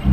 Xin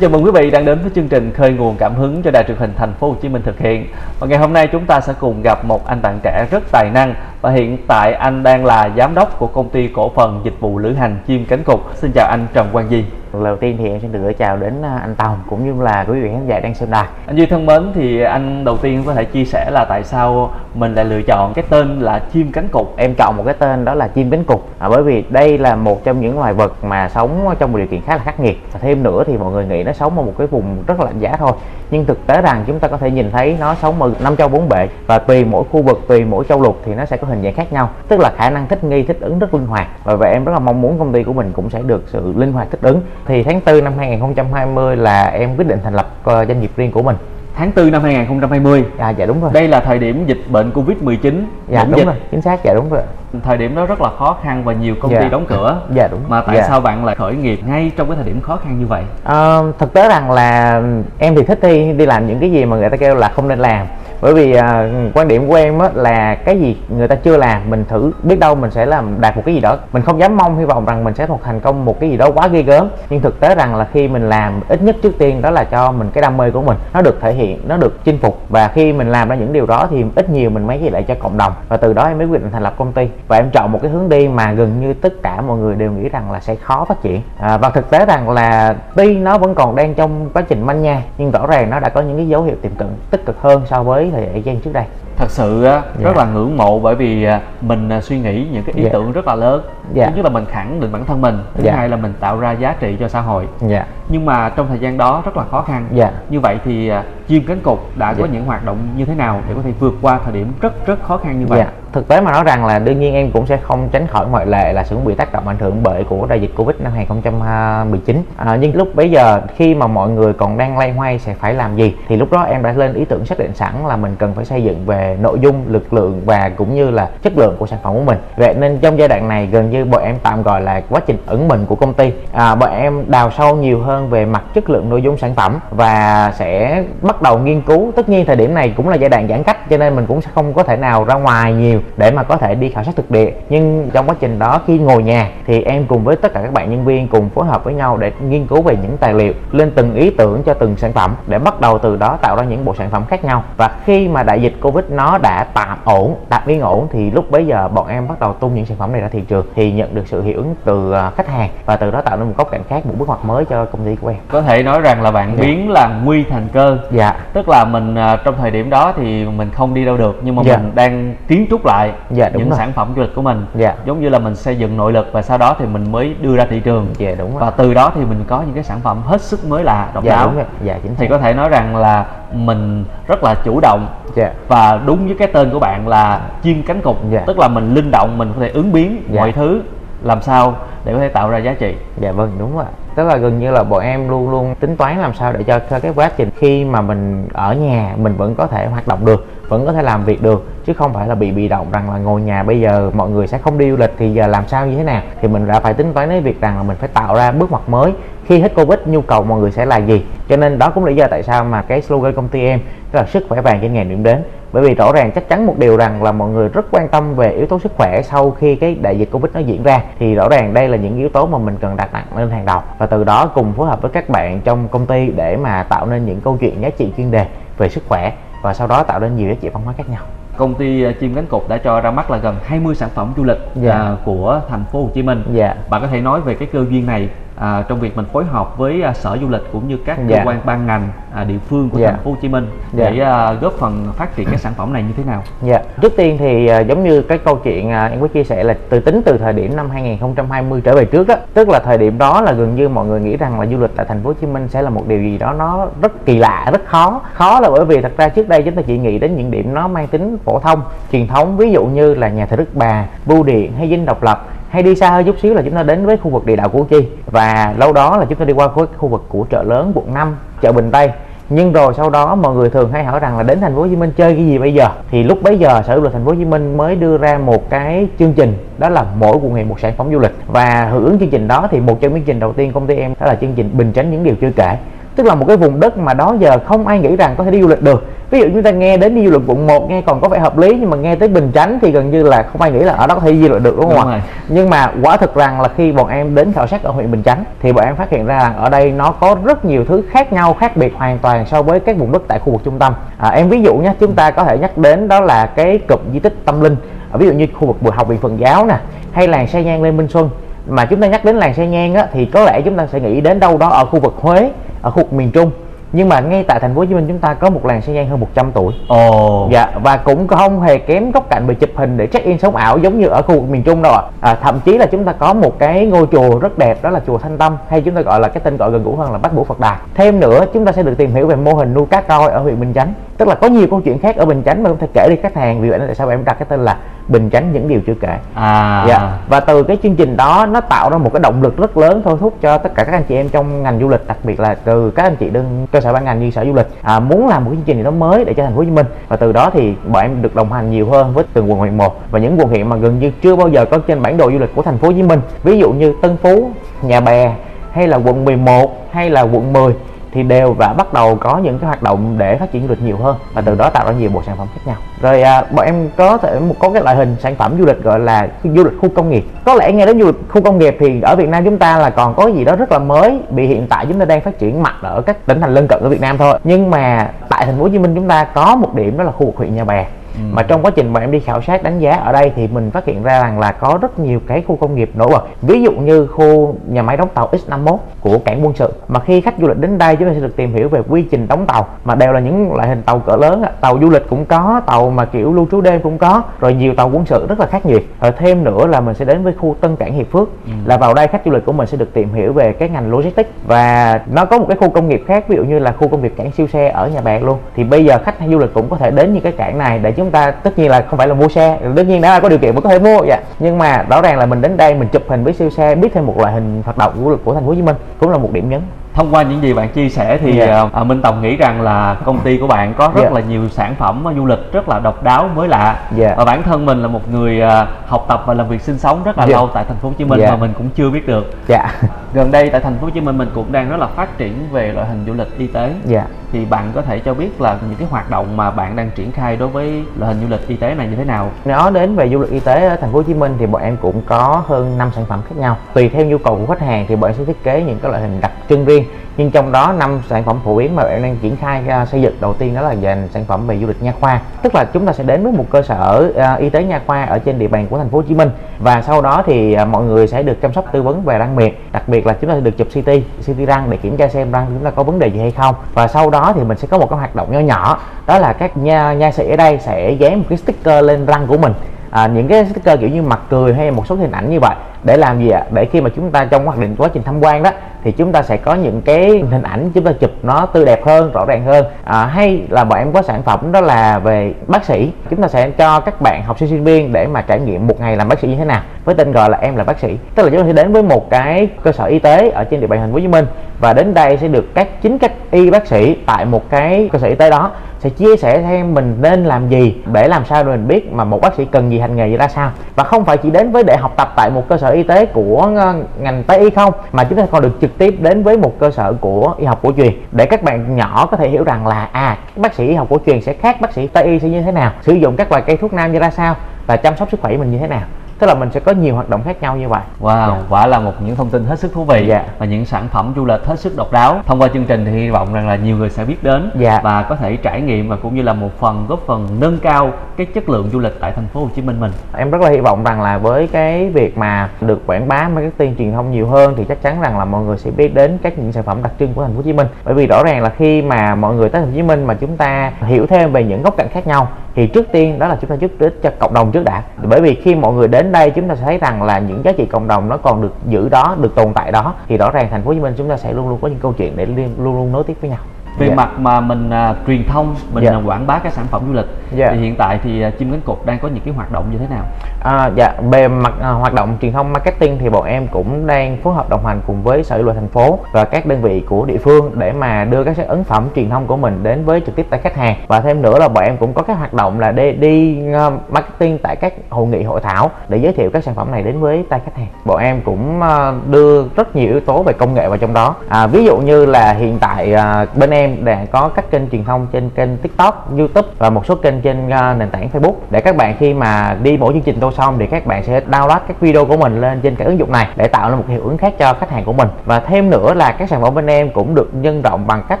chào mừng quý vị đang đến với chương trình Khơi nguồn cảm hứng cho đài truyền hình Thành phố Hồ Chí Minh thực hiện. Và ngày hôm nay chúng ta sẽ cùng gặp một anh bạn trẻ rất tài năng và hiện tại anh đang là giám đốc của công ty cổ phần dịch vụ lữ hành chim cánh cụt. Xin chào anh Trần Quang Di. Lần đầu tiên thì em xin được gửi chào đến à, anh Tòng cũng như là quý vị khán giả đang xem đài. Anh Duy thân mến thì anh đầu tiên có thể chia sẻ là tại sao mình lại lựa chọn cái tên là chim cánh cụt. Em chọn một cái tên đó là chim cánh cụt à, bởi vì đây là một trong những loài vật mà sống trong một điều kiện khá là khắc nghiệt. Và thêm nữa thì mọi người nghĩ nó sống ở một cái vùng rất là lạnh giá thôi. Nhưng thực tế rằng chúng ta có thể nhìn thấy nó sống ở năm châu bốn bể và tùy mỗi khu vực, tùy mỗi châu lục thì nó sẽ có hình dạng khác nhau. Tức là khả năng thích nghi, thích ứng rất linh hoạt. Và vậy em rất là mong muốn công ty của mình cũng sẽ được sự linh hoạt thích ứng. Thì tháng 4 năm 2020 là em quyết định thành lập uh, doanh nghiệp riêng của mình. Tháng 4 năm 2020. À dạ đúng rồi. Đây là thời điểm dịch bệnh Covid-19. Dạ đúng dịch. rồi, chính xác dạ đúng rồi. Thời điểm đó rất là khó khăn và nhiều công ty Dạ. đóng cửa. Dạ đúng. Mà tại Dạ. sao bạn lại khởi nghiệp ngay trong cái thời điểm khó khăn như vậy? Ờ, thực tế rằng là em thì thích đi đi làm những cái gì mà người ta kêu là không nên làm bởi vì à, quan điểm của em á, là cái gì người ta chưa làm mình thử biết đâu mình sẽ làm đạt một cái gì đó. Mình không dám mong hy vọng rằng mình sẽ một thành công một cái gì đó quá ghê gớm. Nhưng thực tế rằng là khi mình làm ít nhất trước tiên đó là cho mình cái đam mê của mình. Nó được thể hiện nó được chinh phục. Và khi mình làm ra những điều đó thì ít nhiều mình mấy gì lại cho cộng đồng. Và từ đó em mới quyết định thành lập công ty. Và em chọn một cái hướng đi mà gần như tất cả mọi người đều nghĩ rằng là sẽ khó phát triển. À, và thực tế rằng là tuy nó vẫn còn đang trong quá trình manh nha nhưng rõ ràng nó đã có những cái dấu hiệu tiềm cận tích cực hơn so với thời gian trước đây thật sự rất Dạ. là ngưỡng mộ bởi vì à, mình à, suy nghĩ những cái ý Dạ. tưởng rất là lớn Dạ. thứ nhất là mình khẳng định bản thân mình thứ Dạ. hai là mình tạo ra giá trị cho xã hội dạ nhưng mà trong thời gian đó rất là khó khăn dạ như vậy thì à, chim cánh cụt đã có Dạ. những hoạt động như thế nào để có thể vượt qua thời điểm rất rất khó khăn như vậy Dạ. Thực tế mà nói rằng là đương nhiên em cũng sẽ không tránh khỏi ngoại lệ là cũng bị tác động ảnh hưởng bởi của đại dịch Covid năm 2019. À, nhưng lúc bấy giờ khi mà mọi người còn đang loay hoay sẽ phải làm gì thì lúc đó em đã lên ý tưởng xác định sẵn là mình cần phải xây dựng về nội dung, lực lượng và cũng như là chất lượng của sản phẩm của mình. Vậy nên trong giai đoạn này gần như bọn em tạm gọi là quá trình ẩn mình của công ty. À, bọn em đào sâu nhiều hơn về mặt chất lượng nội dung sản phẩm và sẽ bắt đầu nghiên cứu. Tất nhiên thời điểm này cũng là giai đoạn giãn cách cho nên mình cũng sẽ không có thể nào ra ngoài nhiều để mà có thể đi khảo sát thực địa. Nhưng trong quá trình đó khi ngồi nhà thì em cùng với tất cả các bạn nhân viên cùng phối hợp với nhau để nghiên cứu về những tài liệu lên từng ý tưởng cho từng sản phẩm để bắt đầu từ đó tạo ra những bộ sản phẩm khác nhau. Và khi mà đại dịch Covid nó đã tạm ổn, tạm yên ổn thì lúc bấy giờ bọn em bắt đầu tung những sản phẩm này ra thị trường thì nhận được sự hiệu ứng từ à, khách hàng và từ đó tạo nên một góc cạnh khác, một bước ngoặt mới cho công ty của em. có thể nói rằng là bạn Dạ. biến là nguy thành cơ Dạ, tức là mình à, trong thời điểm đó thì mình không đi đâu được nhưng mà Dạ. mình đang kiến trúc lại Dạ, đúng những rồi. sản phẩm du lịch của mình dạ, giống như là mình xây dựng nội lực và sau đó thì mình mới đưa ra thị trường dạ đúng rồi. và từ đó thì mình có những cái sản phẩm hết sức mới lạ độc Dạ đáo đúng rồi, dạ chính thì có thể nói rằng là mình rất là chủ động Dạ. và đúng với cái tên của bạn là chim cánh cụt Dạ. tức là mình linh động mình có thể ứng biến Dạ. mọi thứ làm sao để có thể tạo ra giá trị Dạ vâng đúng rồi Tức là gần như là bọn em luôn luôn tính toán làm sao để cho cái quá trình khi mà mình ở nhà, mình vẫn có thể hoạt động được, vẫn có thể làm việc được, chứ không phải là bị bị động rằng là ngồi nhà bây giờ mọi người sẽ không đi du lịch thì giờ làm sao như thế nào. Thì mình đã phải tính toán đến việc rằng là mình phải tạo ra bước ngoặt mới khi hết covid nhu cầu mọi người sẽ là gì? Cho nên đó cũng là lý do tại sao mà cái slogan công ty em tức là sức khỏe vàng trên ngàn điểm đến. Bởi vì rõ ràng chắc chắn một điều rằng là mọi người rất quan tâm về yếu tố sức khỏe sau khi cái đại dịch covid nó diễn ra. Thì rõ ràng đây là những yếu tố mà mình cần đặt nặng lên hàng đầu. Và từ đó cùng phối hợp với các bạn trong công ty để mà tạo nên những câu chuyện giá trị chuyên đề về sức khỏe. Và sau đó tạo nên nhiều giá trị văn hóa khác nhau. Công ty à, chim cánh cụt đã cho ra mắt là gần 20 sản phẩm du lịch Dạ. à, của thành phố Hồ Chí Minh. Dạ. Bạn có thể nói về cái cơ duyên này à, trong việc mình phối hợp với à, sở du lịch cũng như các Dạ. cơ quan ban ngành à, địa phương của Dạ. thành phố Hồ Chí Minh Dạ. để à, góp phần phát triển các sản phẩm này như thế nào Dạ, trước tiên thì à, giống như cái câu chuyện à, em có chia sẻ là từ tính từ thời điểm năm 2020 trở về trước đó, tức là thời điểm đó là gần như mọi người nghĩ rằng là du lịch tại thành phố Hồ Chí Minh sẽ là một điều gì đó nó rất kỳ lạ, rất khó. Khó là bởi vì thật ra trước đây chúng ta chỉ nghĩ đến những điểm nó mang tính phổ thông, truyền thống ví dụ như là nhà thờ Đức Bà, bưu điện hay dinh độc lập hay đi xa hơn chút xíu là chúng ta đến với khu vực địa đạo Củ Chi. Và lâu đó là chúng ta đi qua khối khu vực của chợ lớn quận 5, chợ Bình Tây. Nhưng rồi sau đó mọi người thường hay hỏi rằng là đến thành phố Hồ Chí Minh chơi cái gì bây giờ? Thì lúc bấy giờ sở du lịch thành phố Hồ Chí Minh mới đưa ra một cái chương trình đó là mỗi quận huyện một sản phẩm du lịch. Và hưởng ứng chương trình đó thì một trong những chương trình đầu tiên công ty em đó là chương trình bình chánh những điều chưa kể. Tức là một cái vùng đất mà đó giờ không ai nghĩ rằng có thể đi du lịch được ví dụ chúng ta nghe đến đi du lịch quận 1 nghe còn có vẻ hợp lý nhưng mà nghe tới bình chánh thì gần như là không ai nghĩ là ở đó có thể du lịch được đúng không ạ? nhưng mà quả thực rằng là khi bọn em đến khảo sát ở huyện bình chánh thì bọn em phát hiện ra rằng ở đây nó có rất nhiều thứ khác nhau khác biệt hoàn toàn so với các vùng đất tại khu vực trung tâm. À, em ví dụ nhé chúng ta có thể nhắc đến đó là cái cụm di tích tâm linh. Ví dụ như khu vực bùi học viện phật giáo nè hay làng xe nhang lê minh xuân. Mà chúng ta nhắc đến làng xe nhang á, thì có lẽ chúng ta sẽ nghĩ đến đâu đó ở khu vực huế ở khu vực miền trung nhưng mà ngay tại thành phố Hồ Chí Minh chúng ta có một làng xe nhang hơn 100 tuổi. Ồ. Oh. Dạ và cũng không hề kém góc cạnh về chụp hình để check in sống ảo giống như ở khu vực miền Trung đâu ạ. À. à, thậm chí là chúng ta có một cái ngôi chùa rất đẹp đó là chùa Thanh Tâm hay chúng ta gọi là cái tên gọi gần gũi hơn là Bát Bủ Phật Đà. Thêm nữa chúng ta sẽ được tìm hiểu về mô hình nuôi cá coi ở huyện Bình Chánh. Tức là có nhiều câu chuyện khác ở Bình Chánh mà không thể kể đi khách hàng vì vậy tại sao em đặt cái tên là bình chánh những điều chưa kể à dạ và từ cái chương trình đó nó tạo ra một cái động lực rất lớn thôi thúc cho tất cả các anh chị em trong ngành du lịch đặc biệt là từ các anh chị đơn cơ sở ban ngành như sở du lịch à, muốn làm một cái chương trình gì đó mới để cho thành phố Hồ Chí Minh. Và từ đó thì bọn em được đồng hành nhiều hơn với từng quận huyện một. Và những quận huyện mà gần như chưa bao giờ có trên bản đồ du lịch của thành phố Hồ Chí Minh. Ví dụ như Tân Phú Nhà Bè hay là quận 11 hay là quận 10 thì đều và bắt đầu có những cái hoạt động để phát triển du lịch nhiều hơn và từ đó tạo ra nhiều bộ sản phẩm khác nhau. Rồi à, bọn em có thể một có cái loại hình sản phẩm du lịch gọi là du lịch khu công nghiệp. Có lẽ nghe đến du lịch khu công nghiệp thì ở Việt Nam chúng ta là còn có gì đó rất là mới vì hiện tại chúng ta đang phát triển mạnh ở các tỉnh thành lân cận ở Việt Nam thôi. Nhưng mà tại thành phố Hồ Chí Minh chúng ta có một điểm đó là khu vực huyện Nhà Bè. Ừ. mà trong quá trình mà em đi khảo sát đánh giá ở đây thì mình phát hiện ra rằng là có rất nhiều cái khu công nghiệp nổi bật. Ví dụ như khu nhà máy đóng tàu X51 của cảng quân sự. Mà khi khách du lịch đến đây chúng ta sẽ được tìm hiểu về quy trình đóng tàu. Mà đều là những loại hình tàu cỡ lớn tàu du lịch cũng có tàu mà kiểu lưu trú đêm cũng có. Rồi nhiều tàu quân sự rất là khác nhiệt rồi thêm nữa là mình sẽ đến với khu Tân Cảng Hiệp Phước. Ừ. là vào đây khách du lịch của mình sẽ được tìm hiểu về cái ngành logistics. Và nó có một cái khu công nghiệp khác ví dụ như là khu công nghiệp cảng siêu xe ở nhà bè luôn. Thì bây giờ khách du lịch cũng có thể đến những cái cảng này để chúng chúng ta tất nhiên là không phải là mua xe. Tất nhiên nếu là có điều kiện mới có thể mua dạ. Nhưng mà rõ ràng là mình đến đây mình chụp hình với siêu xe, biết thêm một loại hình hoạt động của của thành phố Hồ Chí Minh cũng là một điểm nhấn thông qua những gì bạn chia sẻ thì yeah. Dạ. uh, Minh Tòng nghĩ rằng là công ty của bạn có rất yeah. Dạ. là nhiều sản phẩm du lịch rất là độc đáo mới lạ yeah. Dạ. và bản thân mình là một người học tập và làm việc sinh sống rất là yeah. lâu tại thành phố Hồ Chí Minh yeah. mà mình cũng chưa biết được. Dạ. Gần đây tại thành phố Hồ Chí Minh mình cũng đang rất là phát triển về loại hình du lịch y tế. Dạ. Thì bạn có thể cho biết là những cái hoạt động mà bạn đang triển khai đối với loại hình du lịch y tế này như thế nào? Nói đến về du lịch y tế ở thành phố Hồ Chí Minh thì bọn em cũng có hơn 5 sản phẩm khác nhau. Tùy theo nhu cầu của khách hàng thì bọn em sẽ thiết kế những cái loại hình đặc trưng riêng nhưng trong đó năm sản phẩm phổ biến mà bạn đang triển khai uh, xây dựng đầu tiên đó là dành sản phẩm về du lịch nha khoa. Tức là chúng ta sẽ đến với một cơ sở uh, y tế nha khoa ở trên địa bàn của thành phố Hồ Chí Minh. Và sau đó thì uh, mọi người sẽ được chăm sóc tư vấn về răng miệng. Đặc biệt là chúng ta sẽ được chụp CT CT răng để kiểm tra xem răng chúng ta có vấn đề gì hay không. Và sau đó thì mình sẽ có một cái hoạt động nho nhỏ. Đó là các nha nha sĩ ở đây sẽ dán một cái sticker lên răng của mình à, những cái sticker kiểu như mặt cười hay một số hình ảnh như vậy để làm gì ạ? Để khi mà chúng ta trong hoạt định quá trình tham quan đó thì chúng ta sẽ có những cái hình ảnh chúng ta chụp nó tươi đẹp hơn rõ ràng hơn. À, hay là bọn em có sản phẩm đó là về bác sĩ. Chúng ta sẽ cho các bạn học sinh sinh viên để mà trải nghiệm một ngày làm bác sĩ như thế nào với tên gọi là em là bác sĩ. Tức là chúng ta sẽ đến với một cái cơ sở y tế ở trên địa bàn thành phố Hồ Chí Minh và đến đây sẽ được các chính các y bác sĩ tại một cái cơ sở y tế đó sẽ chia sẻ thêm mình nên làm gì, để làm sao để mình biết mà một bác sĩ cần gì, hành nghề gì, ra sao. Và không phải chỉ đến với để học tập tại một cơ sở y tế của ờ, ngành tây y không, mà chúng ta còn được trực tiếp đến với một cơ sở của y học cổ truyền. Để các bạn nhỏ có thể hiểu rằng là à bác sĩ y học cổ truyền sẽ khác bác sĩ tây y sẽ như thế nào, sử dụng các loại cây thuốc nam như ra sao và chăm sóc sức khỏe mình như thế nào tức là mình sẽ có nhiều hoạt động khác nhau như vậy wow yeah. quả là một những thông tin hết sức thú vị yeah. và những sản phẩm du lịch hết sức độc đáo thông qua chương trình thì hy vọng rằng là nhiều người sẽ biết đến yeah. và có thể trải nghiệm và cũng như là một phần góp phần nâng cao cái chất lượng du lịch tại thành phố Hồ Chí Minh mình em rất là hy vọng rằng là với cái việc mà được quảng bá marketing truyền thông nhiều hơn thì chắc chắn rằng là mọi người sẽ biết đến các những sản phẩm đặc trưng của thành phố Hồ Chí Minh bởi vì rõ ràng là khi mà mọi người tới thành phố Hồ Chí Minh mà chúng ta hiểu thêm về những góc cạnh khác nhau thì trước tiên đó là chúng ta giúp ích cho cộng đồng trước đã. Bởi vì khi mọi người đến đây, chúng ta sẽ thấy rằng là những giá trị cộng đồng nó còn được giữ đó, được tồn tại đó, thì rõ ràng thành phố Hồ Chí Minh chúng ta sẽ luôn luôn có những câu chuyện để luôn luôn nối tiếp với nhau về Dạ. mặt mà mình à, truyền thông mình Dạ. à, quảng bá các sản phẩm du lịch Dạ. thì hiện tại thì à, chim cánh cụt đang có những cái hoạt động như thế nào À, dạ về mặt à, hoạt động truyền thông marketing thì bọn em cũng đang phối hợp đồng hành cùng với sở du lịch thành phố và các đơn vị của địa phương để mà đưa các ấn phẩm truyền thông của mình đến với trực tiếp tại khách hàng và thêm nữa là bọn em cũng có các hoạt động là đi, đi ờ, marketing tại các hội nghị hội thảo để giới thiệu các sản phẩm này đến với tay khách hàng bọn em cũng ờ, đưa rất nhiều yếu tố về công nghệ vào trong đó à, ví dụ như là hiện tại à, bên em để có các kênh truyền thông trên kênh tiktok, youtube và một số kênh trên à, nền tảng facebook. Để các bạn khi mà đi mỗi chương trình tô xong thì các bạn sẽ download các video của mình lên trên cái ứng dụng này để tạo ra một hiệu ứng khác cho khách hàng của mình. Và thêm nữa là các sản phẩm bên em cũng được nhân rộng bằng các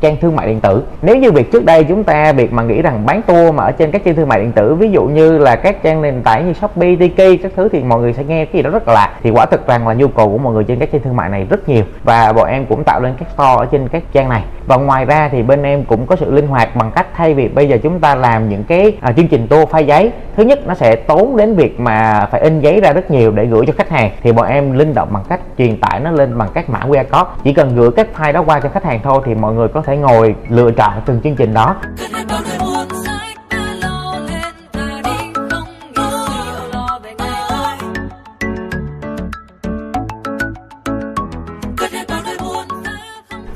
trang thương mại điện tử. Nếu như việc trước đây chúng ta, việc mà nghĩ rằng bán tour mà ở trên các trang thương mại điện tử, ví dụ như là các trang nền tảng như shopee, tiki, các thứ thì mọi người sẽ nghe cái gì đó rất là lạ. Thì quả thực rằng là nhu cầu của mọi người trên các trang thương mại này rất nhiều. Và bọn em cũng tạo lên các store ở trên các trang này. Và ngoài ra thì bên em cũng có sự linh hoạt bằng cách thay vì bây giờ chúng ta làm những cái à, chương trình tour pha giấy. Thứ nhất nó sẽ tốn đến việc mà phải in giấy ra rất nhiều để gửi cho khách hàng. Thì bọn em linh động bằng cách truyền tải nó lên bằng các mã QR code. Chỉ cần gửi các file đó qua cho khách hàng thôi thì mọi người có thể ngồi lựa chọn từng chương trình đó.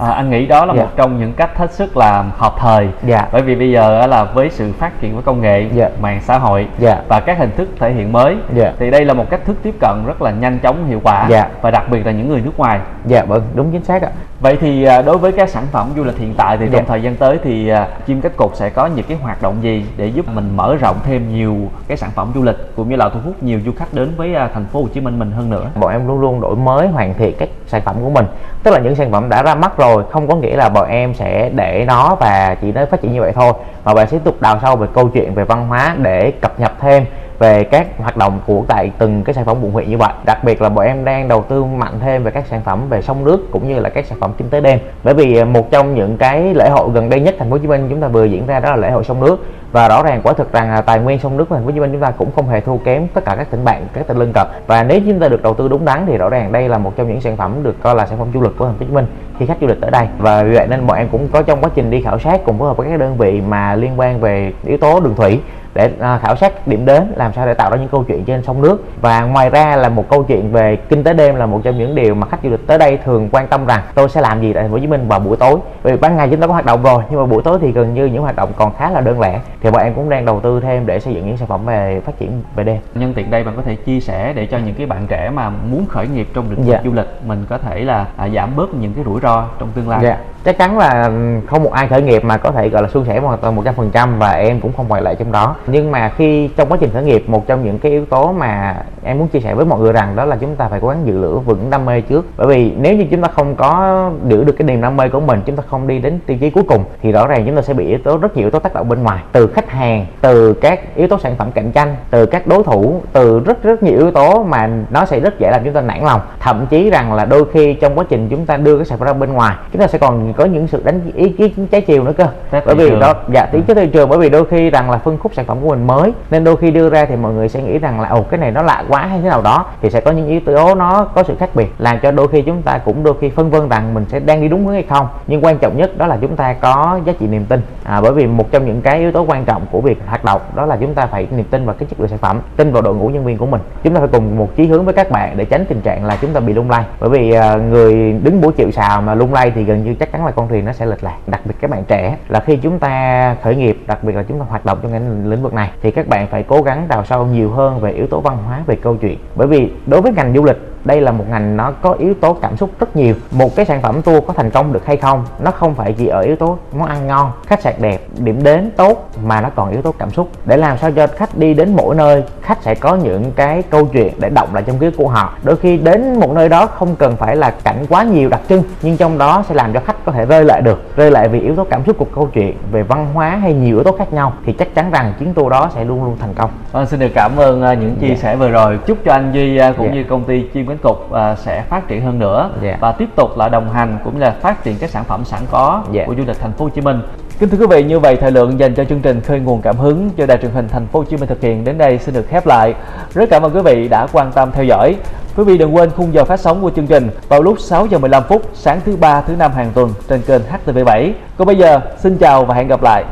À, anh nghĩ đó là Dạ. một trong những cách hết sức là hợp thời Dạ. bởi vì bây giờ là với sự phát triển của công nghệ Dạ. mạng xã hội Dạ. và các hình thức thể hiện mới Dạ. thì đây là một cách thức tiếp cận rất là nhanh chóng hiệu quả Dạ. và đặc biệt là những người nước ngoài dạ vâng đúng chính xác ạ Vậy thì à, đối với các sản phẩm du lịch hiện tại thì Dạ. trong thời gian tới thì à, chim cánh cụt sẽ có những cái hoạt động gì để giúp mình mở rộng thêm nhiều cái sản phẩm du lịch cũng như là thu hút nhiều du khách đến với à, thành phố Hồ Chí Minh mình hơn nữa. bọn em luôn luôn đổi mới hoàn thiện các sản phẩm của mình. Tức là những sản phẩm đã ra mắt rồi, không có nghĩa là bọn em sẽ để nó và chỉ nó phát triển như vậy thôi, mà bạn sẽ tiếp tục đào sâu về câu chuyện về văn hóa để cập nhật thêm về các hoạt động của tại từng cái sản phẩm quận huyện như vậy. Đặc biệt là bọn em đang đầu tư mạnh thêm về các sản phẩm về sông nước cũng như là các sản phẩm kinh tế đêm bởi vì à, một trong những cái lễ hội gần đây nhất thành phố Hồ Chí Minh chúng ta vừa diễn ra đó là lễ hội sông nước. Và rõ ràng quả thực rằng à, tài nguyên sông nước của thành phố Hồ Chí Minh chúng ta cũng không hề thua kém tất cả các tỉnh bạn, các tỉnh lân cận. Và nếu chúng ta được đầu tư đúng đắn thì rõ ràng đây là một trong những sản phẩm được coi là sản phẩm du lịch của thành phố Hồ Chí Minh khi khách du lịch tới đây. Và vì vậy nên bọn em cũng có trong quá trình đi khảo sát cùng phối hợp với các đơn vị mà liên quan về yếu tố đường thủy để à, khảo sát điểm đến làm sao để tạo ra những câu chuyện trên sông nước. Và ngoài ra là một câu chuyện về kinh tế đêm là một trong những điều mà khách du lịch tới đây thường quan tâm rằng tôi sẽ làm gì tại thành phố Hồ Chí Minh vào buổi tối. Vì ban ngày chúng ta có hoạt động rồi nhưng mà buổi tối thì gần như những hoạt động còn khá là đơn lẻ. Thì bọn em cũng đang đầu tư thêm để xây dựng những sản phẩm về phát triển về đêm. Nhân tiện đây bạn có thể chia sẻ để cho những cái bạn trẻ mà muốn khởi nghiệp trong lĩnh vực Dạ. du lịch mình có thể là à, giảm bớt những cái rủi ro trong tương lai. Dạ, chắc chắn là không một ai khởi nghiệp mà có thể gọi là suôn sẻ hoàn toàn một trăm phần trăm và em cũng không ngoại lệ trong đó. Nhưng mà khi trong quá trình khởi nghiệp một trong những cái yếu tố mà em muốn chia sẻ với mọi người rằng đó là chúng ta phải cố gắng giữ lửa vững đam mê trước. Bởi vì nếu như chúng ta không có giữ được cái niềm đam mê của mình, chúng ta không đi đến tiêu chí cuối cùng thì rõ ràng chúng ta sẽ bị yếu tố rất nhiều yếu tố tác động bên ngoài, từ khách hàng, từ các yếu tố sản phẩm cạnh tranh, từ các đối thủ, từ rất rất nhiều yếu tố mà nó sẽ rất dễ làm chúng ta nản lòng. Thậm chí rằng là đôi khi trong quá trình chúng ta đưa cái sản phẩm ra bên ngoài, chúng ta sẽ còn có những sự đánh ý kiến trái chiều nữa cơ. Test bởi vì trường. đó dạ tí chất thị trường bởi vì đôi khi rằng là phân khúc sản phẩm của mình mới nên đôi khi đưa ra thì mọi người sẽ nghĩ rằng là ồ cái này nó lạ quá hay thế nào đó. Thì sẽ có những yếu tố nó có sự khác biệt làm cho đôi khi chúng ta cũng đôi khi phân vân rằng mình sẽ đang đi đúng hướng hay không. Nhưng quan trọng nhất đó là chúng ta có giá trị niềm tin. À, bởi vì một trong những cái yếu tố quan trọng của việc hoạt động đó là chúng ta phải niềm tin vào cái chất lượng sản phẩm tin vào đội ngũ nhân viên của mình. Chúng ta phải cùng một chí hướng với các bạn để tránh tình trạng là chúng ta bị lung lay. Bởi vì à, người đứng mũi chịu sào mà lung lay thì gần như chắc chắn là con thuyền nó sẽ lệch lạc. Đặc biệt các bạn trẻ là khi chúng ta khởi nghiệp, đặc biệt là chúng ta hoạt động trong ngành lĩnh vực này, thì các bạn phải cố gắng đào sâu nhiều hơn về yếu tố văn hóa, về câu chuyện. Bởi vì đối với ngành du lịch, đây là một ngành nó có yếu tố cảm xúc rất nhiều. Một cái sản phẩm tour có thành công được hay không, nó không phải chỉ ở yếu tố món ăn ngon, khách sạn đẹp, điểm đến tốt mà nó còn yếu tố cảm xúc. Để làm sao cho khách đi đến mỗi nơi, khách sẽ có những cái câu chuyện để động lại trong ký ức của họ. Đôi khi đến một nơi đó không cần phải là cảnh quá nhiều đặc trưng, nhưng trong đó sẽ làm cho khách có thể rơi lại được rơi lại vì yếu tố cảm xúc của câu chuyện về văn hóa hay nhiều yếu tố khác nhau thì chắc chắn rằng chuyến tour đó sẽ luôn luôn thành công Vâng, xin được cảm ơn à, những chia Dạ. sẻ vừa rồi. Chúc cho anh Duy à, cũng Dạ. như công ty chim cánh cụt à, sẽ phát triển hơn nữa Dạ. và tiếp tục là đồng hành cũng như là phát triển các sản phẩm sẵn có Dạ. của du lịch thành phố Hồ Chí Minh. Kính thưa quý vị, như vậy thời lượng dành cho chương trình khơi nguồn cảm hứng do Đài truyền hình Thành phố Hồ Chí Minh thực hiện đến đây xin được khép lại. Rất cảm ơn quý vị đã quan tâm theo dõi. Quý vị đừng quên khung giờ phát sóng của chương trình vào lúc 6 giờ 15 phút sáng thứ ba thứ năm hàng tuần trên kênh HTV7. Còn bây giờ, xin chào và hẹn gặp lại.